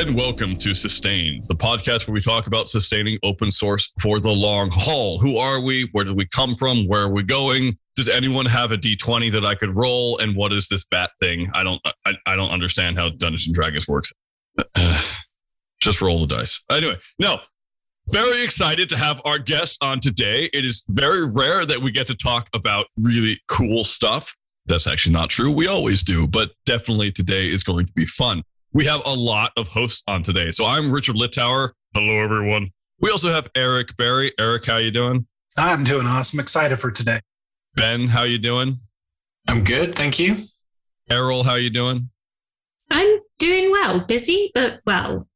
and welcome to Sustain, the podcast where we talk about sustaining open source for the long haul. Who are we? Where did we come from? Where are we going? Does anyone have a D20 that I could roll? And what is this bat thing? I don't I, I don't understand how Dungeons and Dragons works. just roll the dice. Anyway, no. Very excited to have our guest on today. It is very rare that we get to talk about really cool stuff. That's actually not true. We always do, but definitely today is going to be fun. We have a lot of hosts on today. So I'm Richard Littauer. Hello, everyone. We also have Eric Berry. Eric, how you doing? I'm doing awesome. Excited for today. Ben, how you doing? I'm good, thank you. Errol, how you doing? I'm doing well, busy, but well.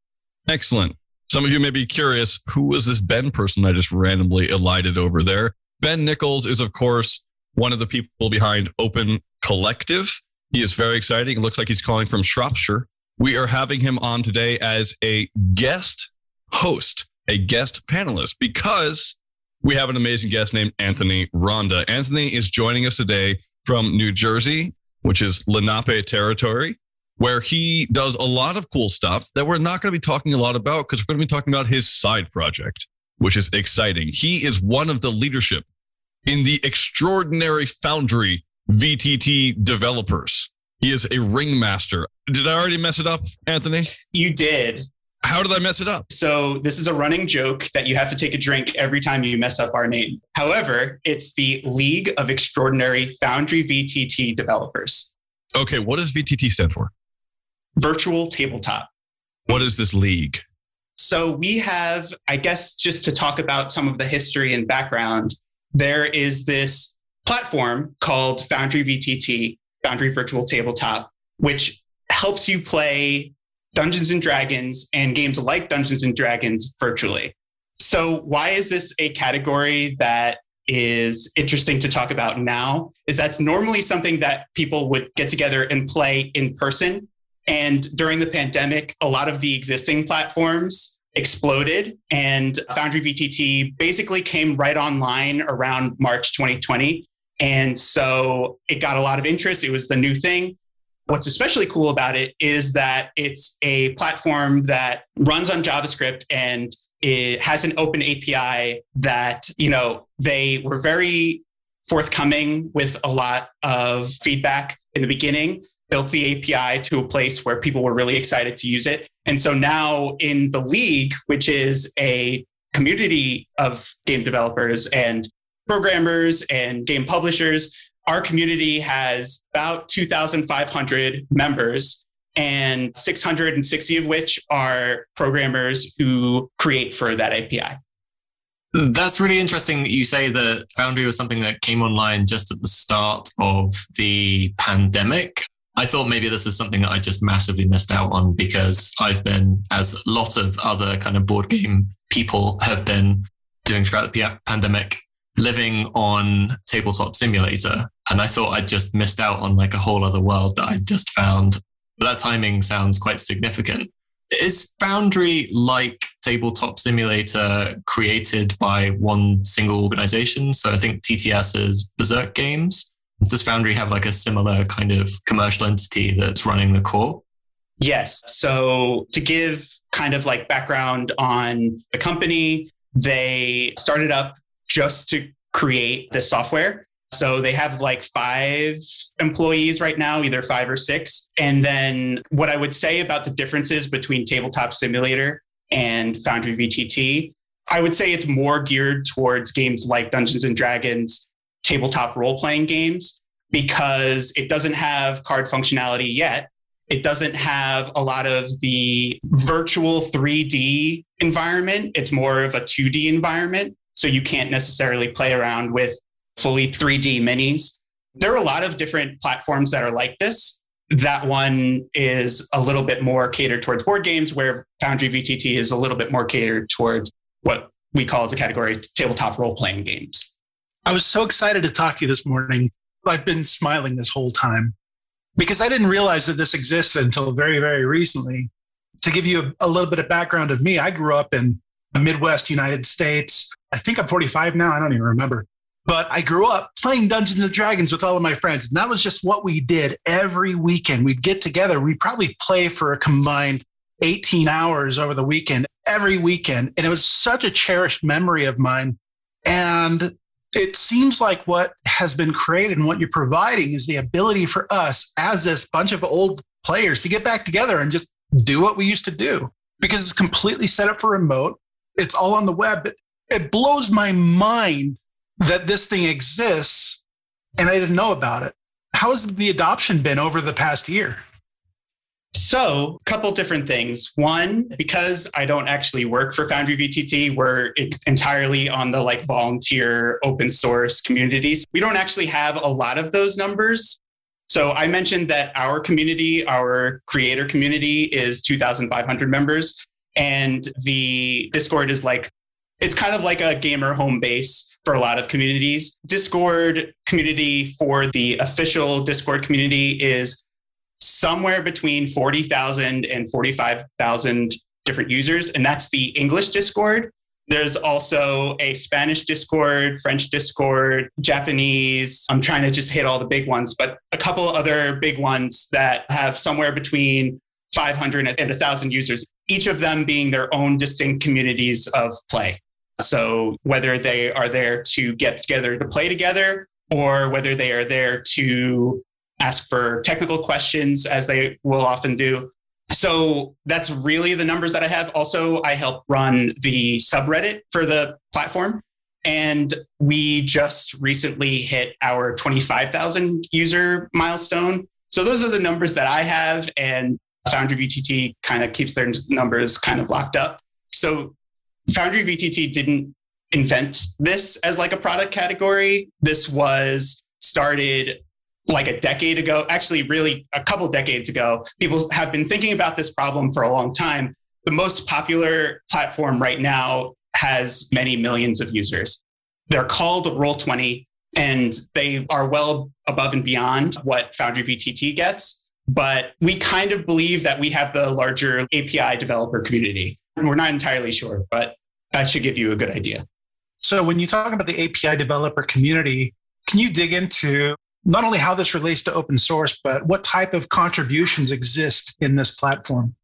Excellent. Some of you may be curious who was this Ben person I just randomly elided over there? Ben Nickolls is, of course, one of the people behind Open Collective. He is very exciting. It looks like he's calling from Shropshire. We are having him on today as a guest host, a guest panelist, because we have an amazing guest named Anthony Ronda. Anthony is joining us today from New Jersey, which is Lenape territory where he does a lot of cool stuff that we're not going to be talking a lot about because we're going to be talking about his side project, which is exciting. He is one of the leadership in the extraordinary Foundry VTT developers. He is a ringmaster. Did I already mess it up, Anthony? You did. How did I mess it up? So, this is a running joke that you have to take a drink every time you mess up our name. However, it's the League of Extraordinary Foundry VTT Developers. Okay, what does VTT stand for? Virtual Tabletop. What is this league? So, we have, I guess, just to talk about some of the history and background, there is this platform called Foundry VTT, Foundry Virtual Tabletop, which helps you play Dungeons and Dragons and games like Dungeons and Dragons virtually. So, why is this a category that is interesting to talk about now? Is that's normally something that people would get together and play in person. And during the pandemic, a lot of the existing platforms exploded, and Foundry VTT basically came right online around March 2020. And so it got a lot of interest. It was the new thing. What's especially cool about it is that it's a platform that runs on JavaScript and it has an open API that, you know, they were very forthcoming with a lot of feedback in the beginning, built the API to a place where people were really excited to use it. And so now in the league, which is a community of game developers and programmers and game publishers, our community has about 2,500 members, and 660 of which are programmers who create for that API. That's really interesting that you say that Foundry was something that came online just at the start of the pandemic. I thought maybe this is something that I just massively missed out on because I've been, as a lot of other kind of board game people have been doing throughout the pandemic, living on Tabletop Simulator. And I thought I'd just missed out on like a whole other world that I just found. But that timing sounds quite significant. Is Foundry like Tabletop Simulator created by one single organization? So I think TTS is Berserk Games. Does Foundry have like a similar kind of commercial entity that's running the core? Yes. So to give kind of like background on the company, they started up just to create the software. So they have like five employees right now, either five or six. And then what I would say about the differences between Tabletop Simulator and Foundry VTT, I would say it's more geared towards games like Dungeons and Dragons, tabletop role playing games, because it doesn't have card functionality yet. It doesn't have a lot of the virtual 3D environment. It's more of a 2D environment. So you can't necessarily play around with fully 3D minis. There are a lot of different platforms that are like this. That one is a little bit more catered towards board games, where Foundry VTT is a little bit more catered towards what we call as a category tabletop role playing games. I was so excited to talk to you this morning. I've been smiling this whole time because I didn't realize that this existed until very, very recently. To give you a, a little bit of background of me, I grew up in the Midwest United States. I think I'm 45 now. I don't even remember. But I grew up playing Dungeons and Dragons with all of my friends. And that was just what we did every weekend. We'd get together. We'd probably play for a combined 18 hours over the weekend, every weekend. And it was such a cherished memory of mine. And it seems like what has been created and what you're providing is the ability for us as this bunch of old players to get back together and just do what we used to do because it's completely set up for remote. It's all on the web. It, blows my mind that this thing exists and I didn't know about it. How has the adoption been over the past year? So, a couple different things. One, because I don't actually work for Foundry VTT, we're entirely on the like volunteer open source communities. We don't actually have a lot of those numbers. So, I mentioned that our community, our creator community, is 2,500 members, and the Discord is like it's kind of like a gamer home base for a lot of communities. Discord community for the official Discord community is somewhere between 40,000 and 45,000 different users, and that's the English Discord. There's also a Spanish Discord, French Discord, Japanese. I'm trying to just hit all the big ones, but a couple other big ones that have somewhere between 500 and 1,000 users, each of them being their own distinct communities of play. So whether they are there to get together to play together or whether they are there to ask for technical questions, as they will often do. So that's really the numbers that I have. Also, I help run the subreddit for the platform. And we just recently hit our 25,000 user milestone. So those are the numbers that I have. And Foundry VTT kind of keeps their numbers kind of locked up. So Foundry VTT didn't invent this as like a product category. This was started like a decade ago, actually, really a couple decades ago. People have been thinking about this problem for a long time. The most popular platform right now has many millions of users. They're called Roll20, and they are well above and beyond what Foundry VTT gets. But we kind of believe that we have the larger API developer community. We're not entirely sure, but that should give you a good idea. So, when you talk about the API developer community, can you dig into not only how this relates to open source, but what type of contributions exist in this platform?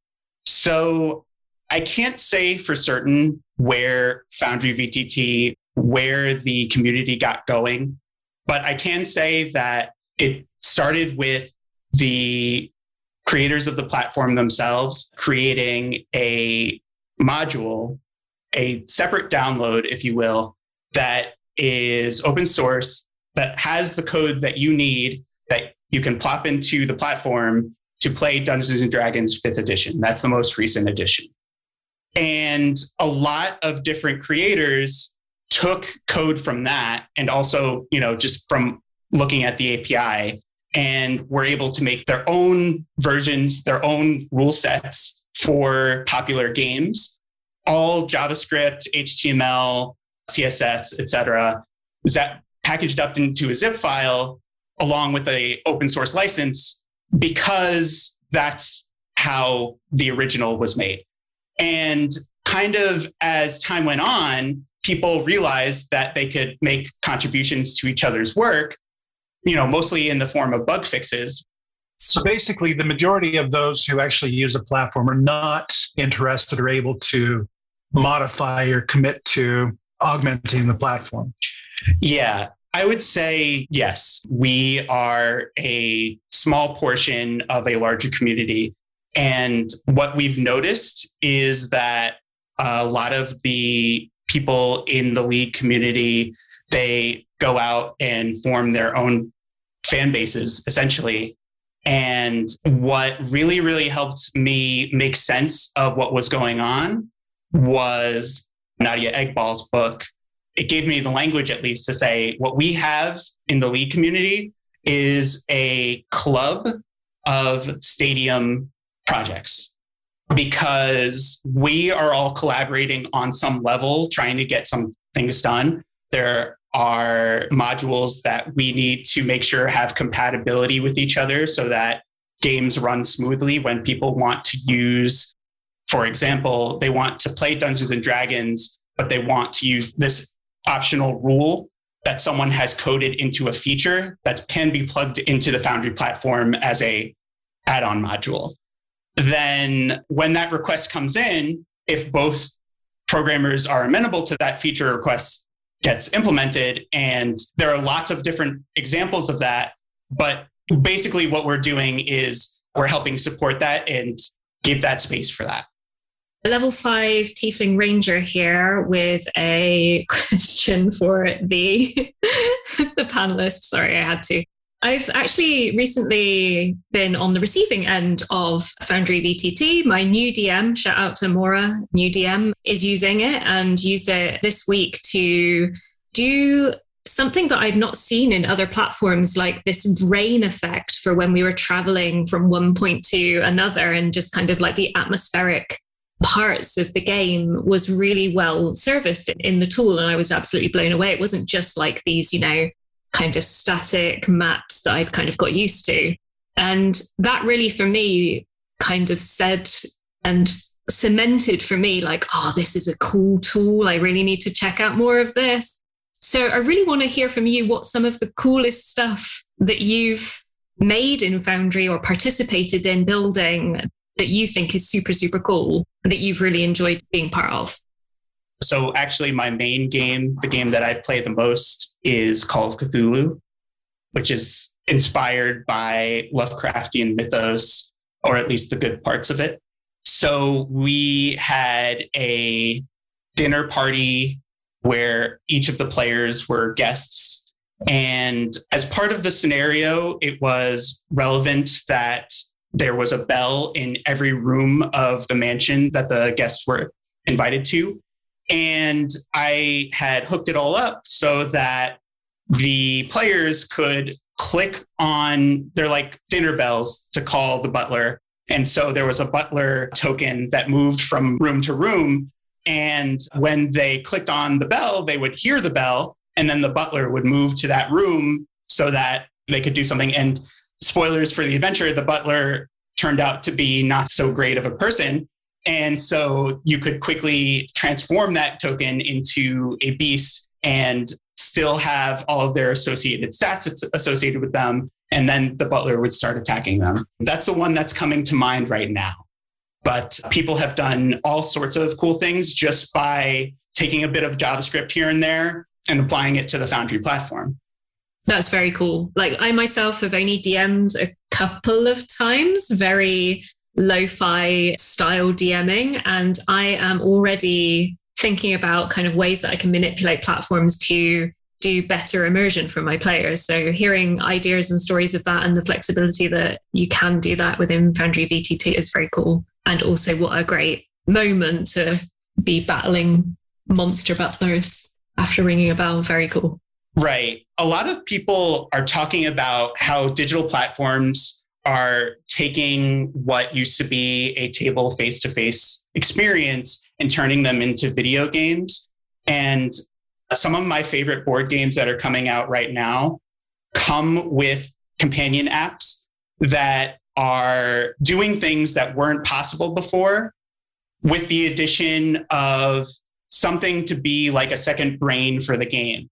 So, I can't say for certain where Foundry VTT, where the community got going, but I can say that it started with the creators of the platform themselves creating a module, a separate download, if you will, that is open source, that has the code that you need that you can plop into the platform to play Dungeons and Dragons fifth edition. That's the most recent edition. And a lot of different creators took code from that and also, you know, just from looking at the API and were able to make their own versions, their own rule sets for popular games, all JavaScript, HTML, CSS, etc. Is that packaged up into a zip file along with a open source license because that's how the original was made. And kind of as time went on, people realized that they could make contributions to each other's work you know, mostly in the form of bug fixes. So basically, the majority of those who actually use a platform are not interested or able to modify or commit to augmenting the platform. Yeah, I would say yes. We are a small portion of a larger community. And what we've noticed is that a lot of the people in the league community, they go out and form their own fan bases essentially. And what really, really helped me make sense of what was going on was Nadia Eghbal's book. It gave me the language, at least, to say what we have in the league community is a club of stadium projects because we are all collaborating on some level, trying to get some things done. There are modules that we need to make sure have compatibility with each other so that games run smoothly when people want to use, for example, they want to play Dungeons and Dragons, but they want to use this optional rule that someone has coded into a feature that can be plugged into the Foundry platform as a add-on module. then when that request comes in, if both programmers are amenable to that feature request gets implemented. And there are lots of different examples of that. But basically, what we're doing is we're helping support that and give that space for that. Level five Tiefling Ranger here with a question for the the panelists. Sorry, I had to. I've actually recently been on the receiving end of Foundry VTT. My new DM, shout out to Mora, new DM, is using it and used it this week to do something that I've not seen in other platforms, like this rain effect for when we were traveling from one point to another and just kind of like the atmospheric parts of the game was really well serviced in the tool. And I was absolutely blown away. It wasn't just like these, you know, kind of static maps that I'd kind of got used to. And that really, for me, kind of said and cemented for me, like, oh, this is a cool tool. I really need to check out more of this. So I really want to hear from you what some of the coolest stuff that you've made in Foundry or participated in building that you think is super, super cool that you've really enjoyed being part of. So actually, my main game, the game that I play the most, is Call of Cthulhu, which is inspired by Lovecraftian mythos, or at least the good parts of it. So we had a dinner party where each of the players were guests. And as part of the scenario, it was relevant that there was a bell in every room of the mansion that the guests were invited to. And I had hooked it all up so that the players could click on their like dinner bells to call the butler. And so there was a butler token that moved from room to room. And when they clicked on the bell, they would hear the bell. And then the butler would move to that room so that they could do something. And spoilers for the adventure, the butler turned out to be not so great of a person. And so you could quickly transform that token into a beast and still have all of their associated stats associated with them. And then the butler would start attacking them. That's the one that's coming to mind right now. But people have done all sorts of cool things just by taking a bit of JavaScript here and there and applying it to the Foundry platform. That's very cool. Like I myself have only DM'd a couple of times, very lo-fi style DMing. And I am already thinking about kind of ways that I can manipulate platforms to do better immersion for my players. So hearing ideas and stories of that and the flexibility that you can do that within Foundry VTT is very cool. And also what a great moment to be battling monster butlers after ringing a bell. Very cool. Right. A lot of people are talking about how digital platforms are taking what used to be a table face to face experience and turning them into video games. And some of my favorite board games that are coming out right now come with companion apps that are doing things that weren't possible before with the addition of something to be like a second brain for the game.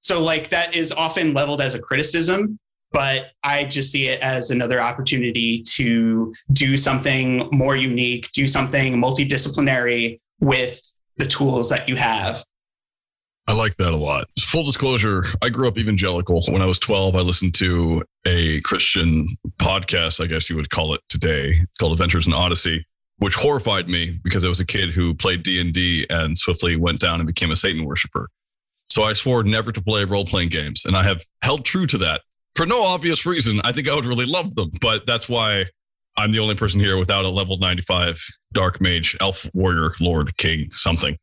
So, like, that is often leveled as a criticism but I just see it as another opportunity to do something more unique, do something multidisciplinary with the tools that you have. I like that a lot. Full disclosure, I grew up evangelical. When I was 12, I listened to a Christian podcast, I guess you would call it today, called Adventures in Odyssey, which horrified me because I was a kid who played D&D and swiftly went down and became a Satan worshiper. So I swore never to play role-playing games, and I have held true to that for no obvious reason. I think I would really love them, but that's why I'm the only person here without a level 95 dark mage, elf warrior, lord, king, something,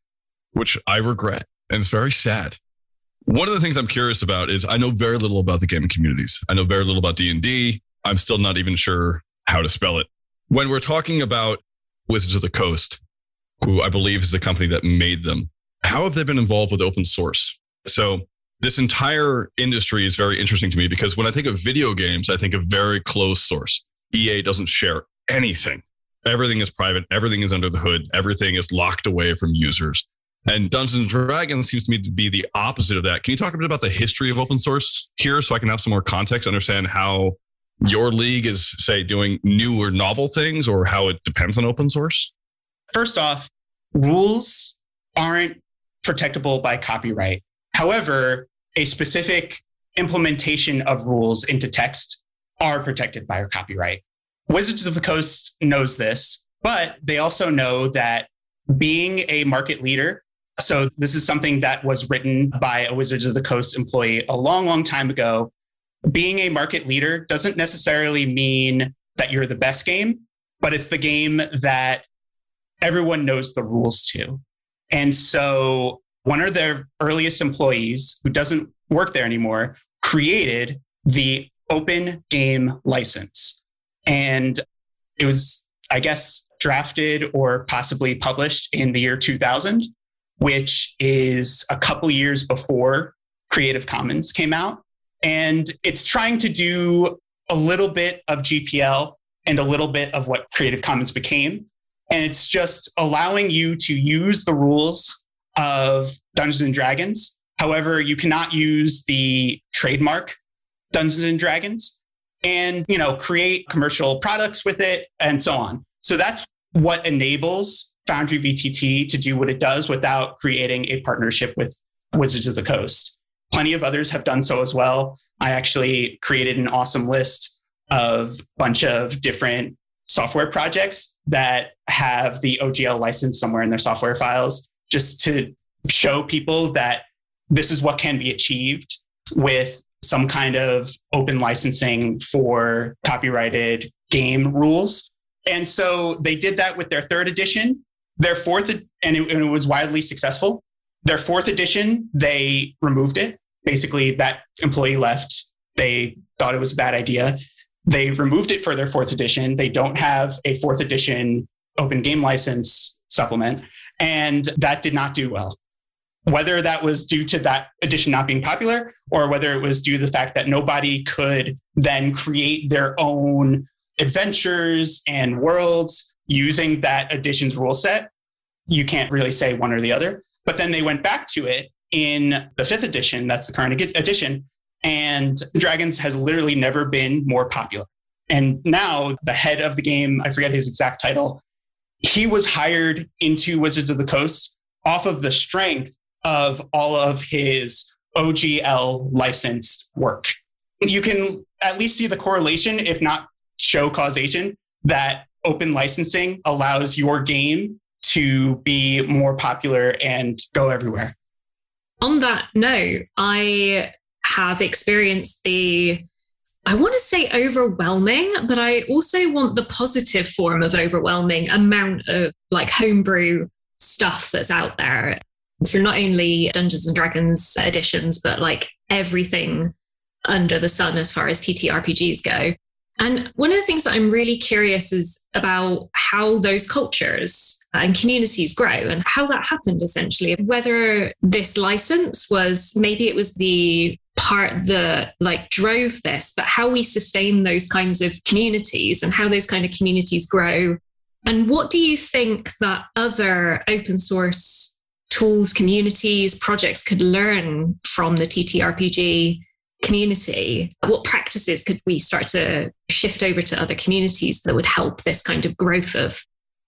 which I regret. And it's very sad. One of the things I'm curious about is I know very little about the gaming communities. I know very little about D&D. I'm still not even sure how to spell it. When we're talking about Wizards of the Coast, who I believe is the company that made them, how have they been involved with open source? So this entire industry is very interesting to me because when I think of video games, I think of very closed source. EA doesn't share anything. Everything is private. Everything is under the hood. Everything is locked away from users. And Dungeons and Dragons seems to me to be the opposite of that. Can you talk a bit about the history of open source here so I can have some more context, understand how your league is, say, doing new or novel things or how it depends on open source? First off, rules aren't protectable by copyright. However, a specific implementation of rules into text are protected by our copyright. Wizards of the Coast knows this, but they also know that being a market leader, so this is something that was written by a Wizards of the Coast employee a long, long time ago. Being a market leader doesn't necessarily mean that you're the best game, but it's the game that everyone knows the rules to. And so one of their earliest employees who doesn't work there anymore created the open game license. And it was, I guess, drafted or possibly published in the year 2000, which is a couple years before Creative Commons came out. And it's trying to do a little bit of GPL and a little bit of what Creative Commons became. And it's just allowing you to use the rules of Dungeons and Dragons. However, you cannot use the trademark Dungeons and Dragons and, you know, create commercial products with it and so on. So that's what enables Foundry VTT to do what it does without creating a partnership with Wizards of the Coast. Plenty of others have done so as well. I actually created an awesome list of a bunch of different software projects that have the OGL license somewhere in their software files just to show people that this is what can be achieved with some kind of open licensing for copyrighted game rules. And so they did that with their third edition. Their fourth, and it, and it was widely successful. Their fourth edition, they removed it. Basically, that employee left. They thought it was a bad idea. They removed it for their fourth edition. They don't have a fourth edition open game license supplement. And that did not do well. Whether that was due to that edition not being popular or whether it was due to the fact that nobody could then create their own adventures and worlds using that edition's rule set, you can't really say one or the other. But then they went back to it in the fifth edition, that's the current edition, and Dragons has literally never been more popular. And now the head of the game, I forget his exact title, he was hired into Wizards of the Coast off of the strength of all of his OGL licensed work. You can at least see the correlation, if not show causation, that open licensing allows your game to be more popular and go everywhere. On that note, I have experienced the I want to say overwhelming, but I also want the positive form of overwhelming amount of like homebrew stuff that's out there for not only Dungeons and Dragons editions, but like everything under the sun as far as TTRPGs go. And one of the things that I'm really curious is about how those cultures and communities grow and how that happened essentially. Whether this license was maybe it was the part that like drove this, but how we sustain those kinds of communities and how those kind of communities grow. And what do you think that other open source tools, communities, projects could learn from the TTRPG community? What practices could we start to shift over to other communities that would help this kind of growth of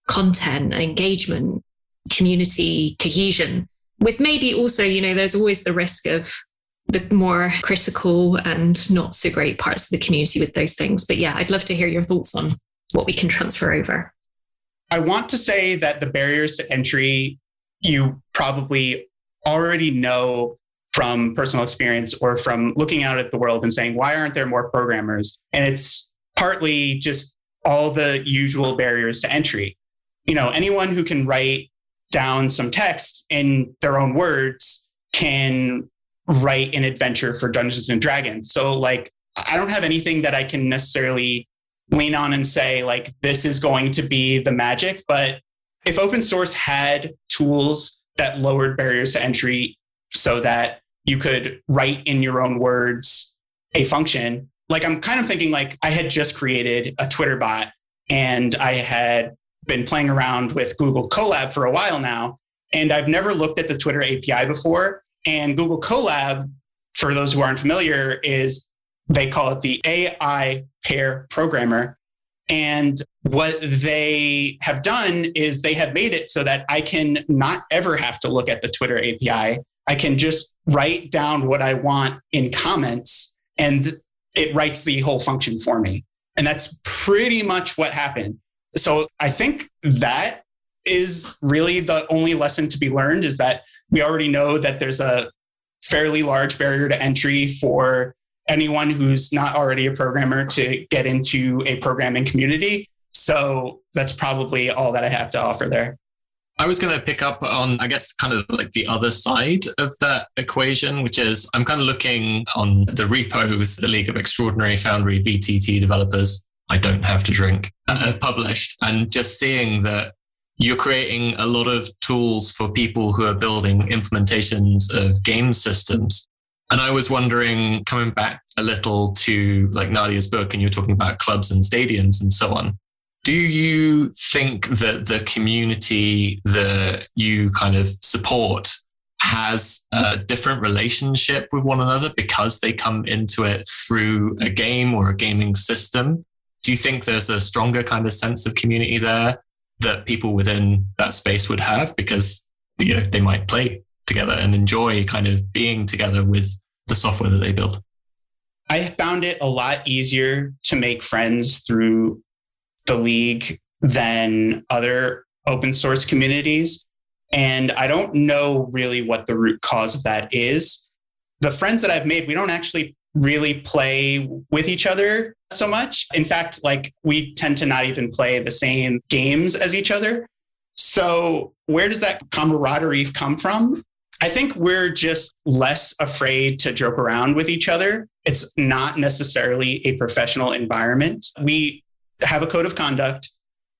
content, engagement, community cohesion? With maybe also, you know, there's always the risk of the more critical and not so great parts of the community with those things. But yeah, I'd love to hear your thoughts on what we can transfer over. I want to say that the barriers to entry you probably already know from personal experience or from looking out at the world and saying, why aren't there more programmers? And it's partly just all the usual barriers to entry. You know, anyone who can write down some text in their own words can write an adventure for Dungeons and Dragons. So, like, I don't have anything that I can necessarily lean on and say, like, this is going to be the magic. But if open source had tools that lowered barriers to entry so that you could write in your own words a function. Like I'm kind of thinking like I had just created a Twitter bot and I had been playing around with Google Colab for a while now. And I've never looked at the Twitter API before. And Google Colab, for those who aren't familiar, is They call it the AI pair programmer. And what they have done is they have made it so that I can not ever have to look at the Twitter API. I can just write down what I want in comments and it writes the whole function for me. And that's pretty much what happened. So I think that is really the only lesson to be learned is that we already know that there's a fairly large barrier to entry for anyone who's not already a programmer to get into a programming community. So that's probably all that I have to offer there. I was going to pick up on, I guess, kind of like the other side of that equation, which is I'm kind of looking on the repos the League of Extraordinary Foundry VTT developers, I don't have to drink, uh, have published, and just seeing that you're creating a lot of tools for people who are building implementations of game systems. And I was wondering, coming back a little to like Nadia's book, and you're talking about clubs and stadiums and so on. Do you think that the community that you kind of support has a different relationship with one another because they come into it through a game or a gaming system? Do you think there's a stronger kind of sense of community there that people within that space would have because you know they might play together and enjoy kind of being together with the software that they build? I found it a lot easier to make friends through the league than other open source communities. And I don't know really what the root cause of that is. The friends that I've made, we don't actually really play with each other so much. In fact, like we tend to not even play the same games as each other. So, where does that camaraderie come from? I think we're just less afraid to joke around with each other. It's not necessarily a professional environment. We have a code of conduct.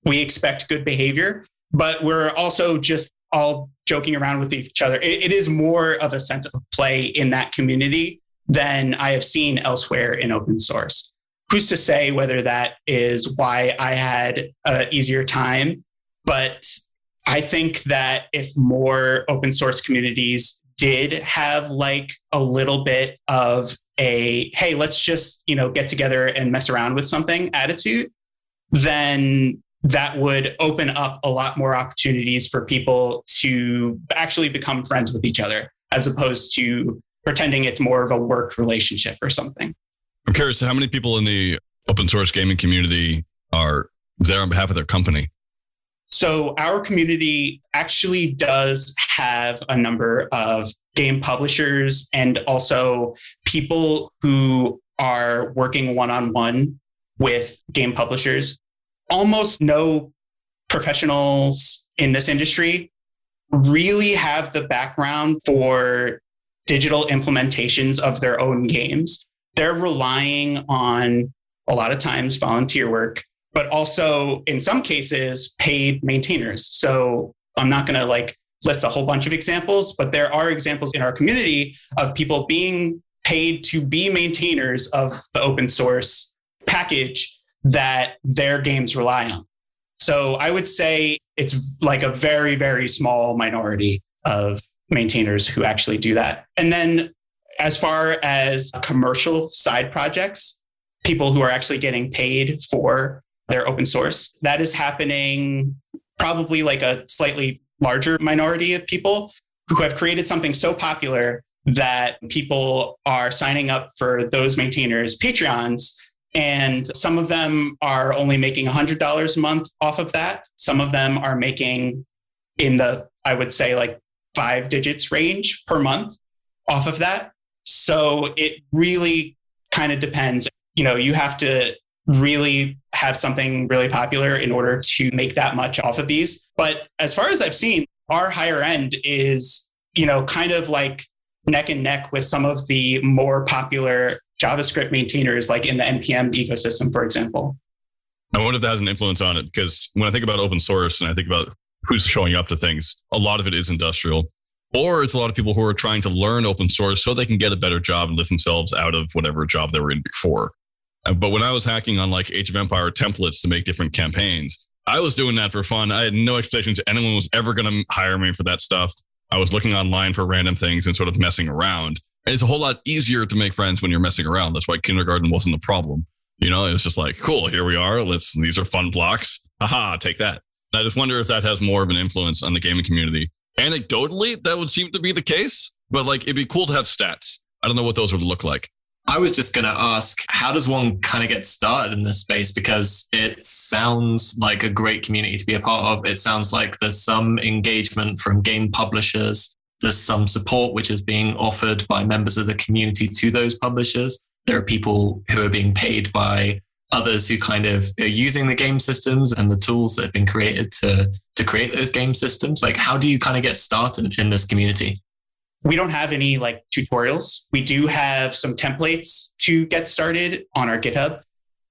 We expect good behavior, but we're also just all joking around with each other. it, it is more of a sense of play in that community than I have seen elsewhere in open source. Who's to say whether that is why I had an easier time? But I think that if more open source communities did have like a little bit of a hey let's just you know get together and mess around with something attitude then that would open up a lot more opportunities for people to actually become friends with each other as opposed to pretending it's more of a work relationship or something. I'm curious how many people in the open source gaming community are there on behalf of their company? So, our community actually does have a number of game publishers and also people who are working one on one with game publishers almost no professionals in this industry really have the background for digital implementations of their own games. They're relying on a lot of times volunteer work, but also in some cases paid maintainers. So I'm not going to like list a whole bunch of examples, but there are examples in our community of people being paid to be maintainers of the open source package that their games rely on. So I would say it's like a very, very small minority of maintainers who actually do that. And then as far as commercial side projects, people who are actually getting paid for their open source, that is happening probably like a slightly larger minority of people who have created something so popular that people are signing up for those maintainers' Patreons and some of them are only making $100 a month off of that. Some of them are making in the, I would say, like five digits range per month off of that. So it really kind of depends. You know, you have to really have something really popular in order to make that much off of these. But as far as I've seen, our higher end is, you know, kind of like neck and neck with some of the more popular JavaScript maintainers like in the NPM ecosystem, for example. I wonder if that has an influence on it because when I think about open source and I think about who's showing up to things, a lot of it is industrial. Or it's a lot of people who are trying to learn open source so they can get a better job and lift themselves out of whatever job they were in before. Uh, but when I was hacking on like Age of Empire templates to make different campaigns, I was doing that for fun. I had no expectations anyone was ever going to hire me for that stuff. I was looking online for random things and sort of messing around. And it's a whole lot easier to make friends when you're messing around. That's why kindergarten wasn't the problem. You know, it's just like, cool, here we are. Let's, these are fun blocks. Haha, take that. And I just wonder if that has more of an influence on the gaming community. Anecdotally, that would seem to be the case, but like it'd be cool to have stats. I don't know what those would look like. I was just going to ask, how does one kind of get started in this space? Because it sounds like a great community to be a part of. It sounds like there's some engagement from game publishers. There's some support which is being offered by members of the community to those publishers. There are people who are being paid by others who kind of are using the game systems and the tools that have been created to, to create those game systems. Like, how do you kind of get started in this community? we don't have any like tutorials. We do have some templates to get started on our GitHub.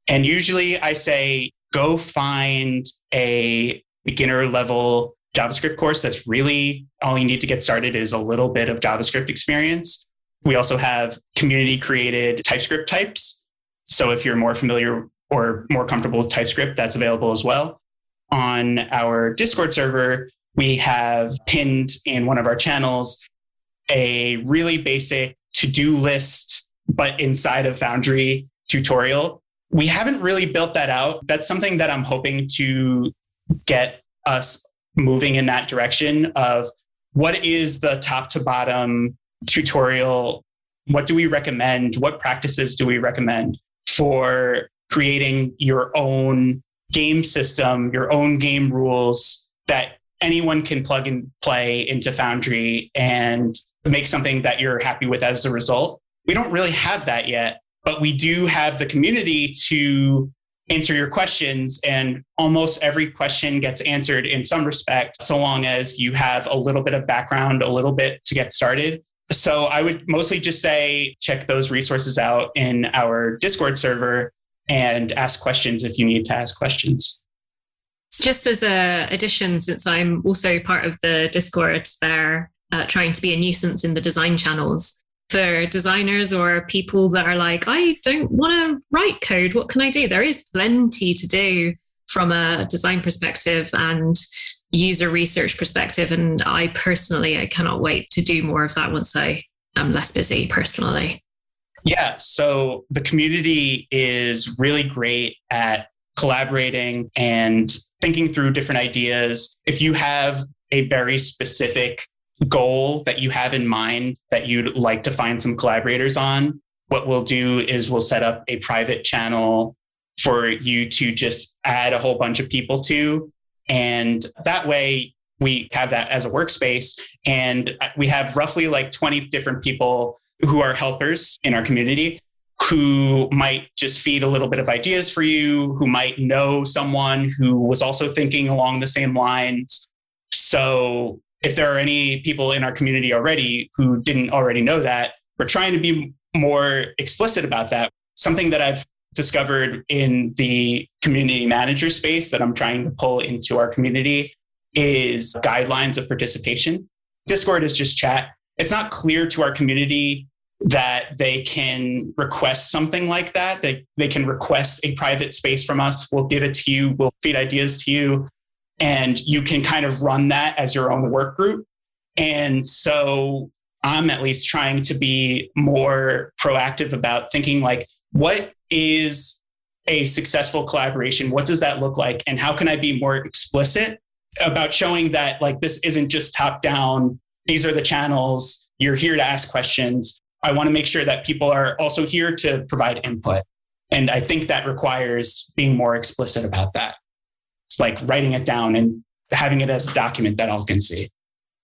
And usually I say go find a beginner level JavaScript course that's really all you need to get started is a little bit of JavaScript experience. We also have community created TypeScript types. So if you're more familiar or more comfortable with TypeScript, that's available as well. On our Discord server, we have pinned in one of our channels a really basic to do list, but inside of Foundry tutorial. We haven't really built that out. That's something that I'm hoping to get us moving in that direction of what is the top to bottom tutorial? What do we recommend? What practices do we recommend for creating your own game system, your own game rules that anyone can plug and play into Foundry and make something that you're happy with as a result. We don't really have that yet, but we do have the community to answer your questions. And almost every question gets answered in some respect, so long as you have a little bit of background, a little bit to get started. So I would mostly just say check those resources out in our Discord server and ask questions if you need to ask questions. Just as a addition, since I'm also part of the Discord there, uh, trying to be a nuisance in the design channels for designers or people that are like, I don't want to write code. What can I do? There is plenty to do from a design perspective and user research perspective. And I personally, I cannot wait to do more of that once I am less busy personally. Yeah. So the community is really great at collaborating and thinking through different ideas. If you have a very specific goal that you have in mind that you'd like to find some collaborators on, what we'll do is we'll set up a private channel for you to just add a whole bunch of people to. And that way we have that as a workspace. And we have roughly like 20 different people who are helpers in our community who might just feed a little bit of ideas for you, who might know someone who was also thinking along the same lines. So if there are any people in our community already who didn't already know that, we're trying to be more explicit about that. Something that I've discovered in the community manager space that I'm trying to pull into our community is guidelines of participation. Discord is just chat. It's not clear to our community that they can request something like that. They, they can request a private space from us. We'll give it to you. We'll feed ideas to you and you can kind of run that as your own work group. And so I'm at least trying to be more proactive about thinking like, what is a successful collaboration? What does that look like? And how can I be more explicit about showing that like this isn't just top down? These are the channels. You're here to ask questions. I want to make sure that people are also here to provide input. And I think that requires being more explicit about that It's like writing it down and having it as a document that all can see.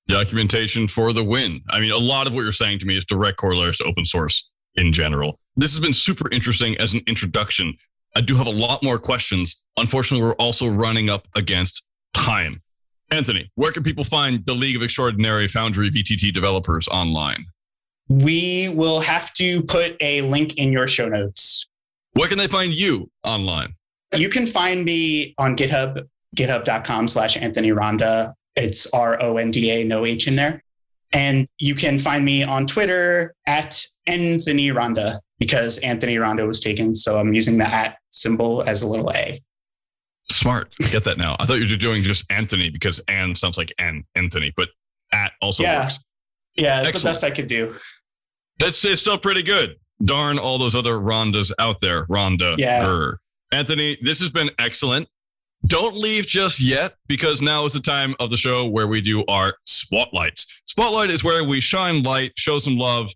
Documentation for the win. I mean, a lot of what you're saying to me is direct corollaries to open source in general. This has been super interesting as an introduction. I do have a lot more questions. Unfortunately, we're also running up against time. Anthony, where can people find the League of Extraordinary Foundry VTT developers online? We will have to put a link in your show notes. Where can they find you online? You can find me on GitHub, github.com slash Anthony Ronda. It's R O N D A, no H in there. And you can find me on Twitter at Anthony Ronda because Anthony Ronda was taken. So I'm using the at symbol as a little A. Smart. I get that now. I thought you were doing just Anthony because Ann sounds like Ann Anthony, but at also yeah. works. Yeah, it's Excellent. the best I could do. That's it's still pretty good. Darn all those other Rondas out there. Rhonda. Yeah. Her. Anthony, this has been excellent. Don't leave just yet because now is the time of the show where we do our spotlights. Spotlight is where we shine light, show some love,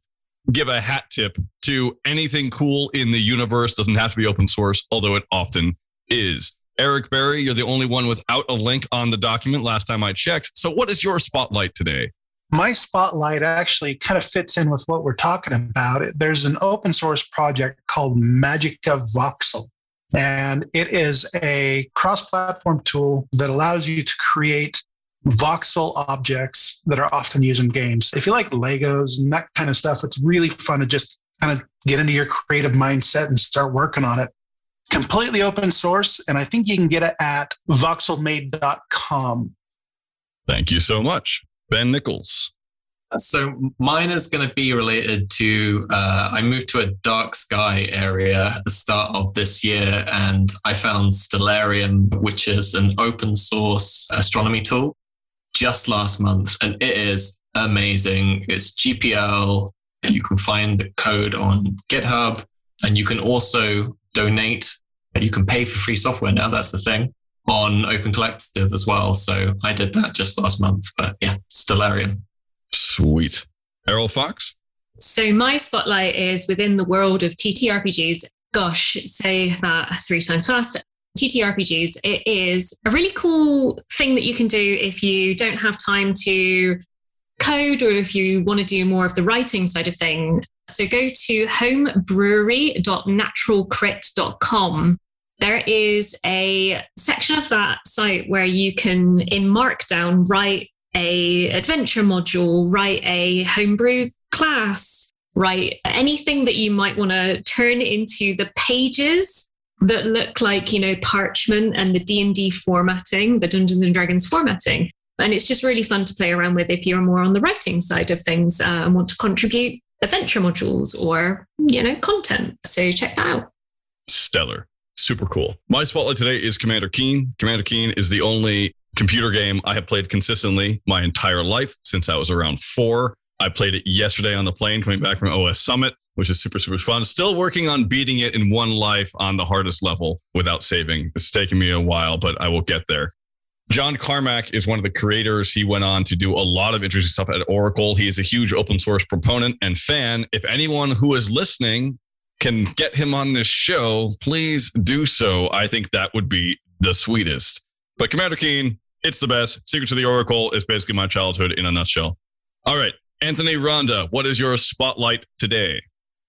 give a hat tip to anything cool in the universe. Doesn't have to be open source, although it often is. Eric Berry, you're the only one without a link on the document last time I checked. So, what is your spotlight today? My spotlight actually kind of fits in with what we're talking about. There's an open source project called MagicaVoxel, and it is a cross platform tool that allows you to create voxel objects that are often used in games. If you like Legos and that kind of stuff, it's really fun to just kind of get into your creative mindset and start working on it. Completely open source, and I think you can get it at voxelmade.com. Thank you so much. Ben Nickolls. So mine is going to be related to uh, I moved to a dark sky area at the start of this year, and I found Stellarium, which is an open source astronomy tool, just last month, and it is amazing. It's GPL. You can find the code on GitHub, and you can also donate. You can pay for free software now. That's the thing on Open Collective as well. So I did that just last month. But yeah, Stellarium. Sweet. Eriol Fox? So my spotlight is within the world of TTRPGs. Gosh, say that three times fast. TTRPGs, it is a really cool thing that you can do if you don't have time to code or if you want to do more of the writing side of thing. So go to homebrewery.naturalcrit.com. There is a section of that site where you can, in Markdown, write a adventure module, write a homebrew class, write anything that you might want to turn into the pages that look like you know parchment and the d&d formatting the dungeons and dragons formatting. And it's just really fun to play around with if you're more on the writing side of things uh, and want to contribute adventure modules or you know content. So check that out. Stellar super cool my spotlight today is commander keen commander keen is the only computer game i have played consistently my entire life since i was around four i played it yesterday on the plane coming back from os summit which is super, super fun. Still working on beating it in one life on the hardest level without saving. It's taking me a while, but I will get there. John Carmack is one of the creators. He went on to do a lot of interesting stuff at Oracle. He is a huge open source proponent and fan. If anyone who is listening can get him on this show, please do so. I think that would be the sweetest. But Commander Keen, it's the best. Secrets of the Oracle is basically my childhood in a nutshell. All right, Anthony Rhonda, what is your spotlight today?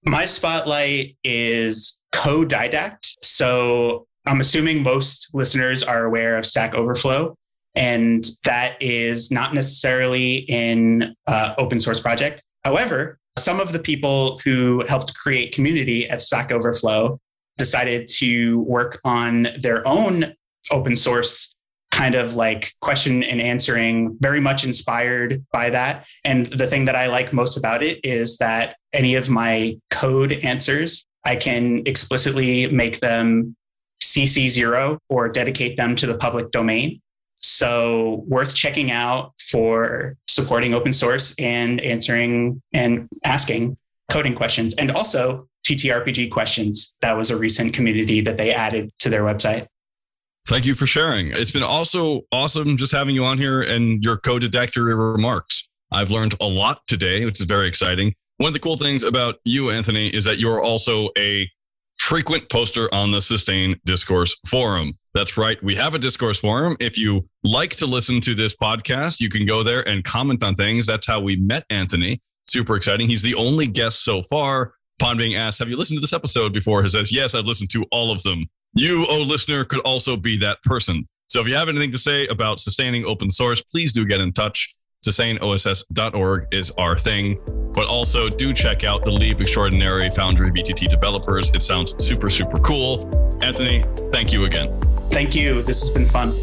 My spotlight is Codidact. So I'm assuming most listeners are aware of Stack Overflow, and that is not necessarily in uh, open source project. However, some of the people who helped create community at Stack Overflow decided to work on their own open source kind of like question and answering, very much inspired by that. And the thing that I like most about it is that any of my code answers, I can explicitly make them CC0 or dedicate them to the public domain. So, worth checking out for supporting open source and answering and asking coding questions. And also, TTRPG questions. That was a recent community that they added to their website. Thank you for sharing. It's been also awesome just having you on here and your Codidact remarks. I've learned a lot today, which is very exciting. One of the cool things about you, Anthony, is that you're also a frequent poster on the Sustain Discourse Forum. That's right. We have a discourse forum. If you like to listen to this podcast, you can go there and comment on things. That's how we met Anthony. Super exciting. He's the only guest so far. Upon being asked, Have you listened to this episode before? He says, Yes, I've listened to all of them. You, oh listener, could also be that person. So if you have anything to say about sustaining open source, please do get in touch. SustainOSS.org is our thing. But also do check out the League Extraordinary Foundry VTT developers. It sounds super, super cool. Anthony, thank you again. Thank you. This has been fun.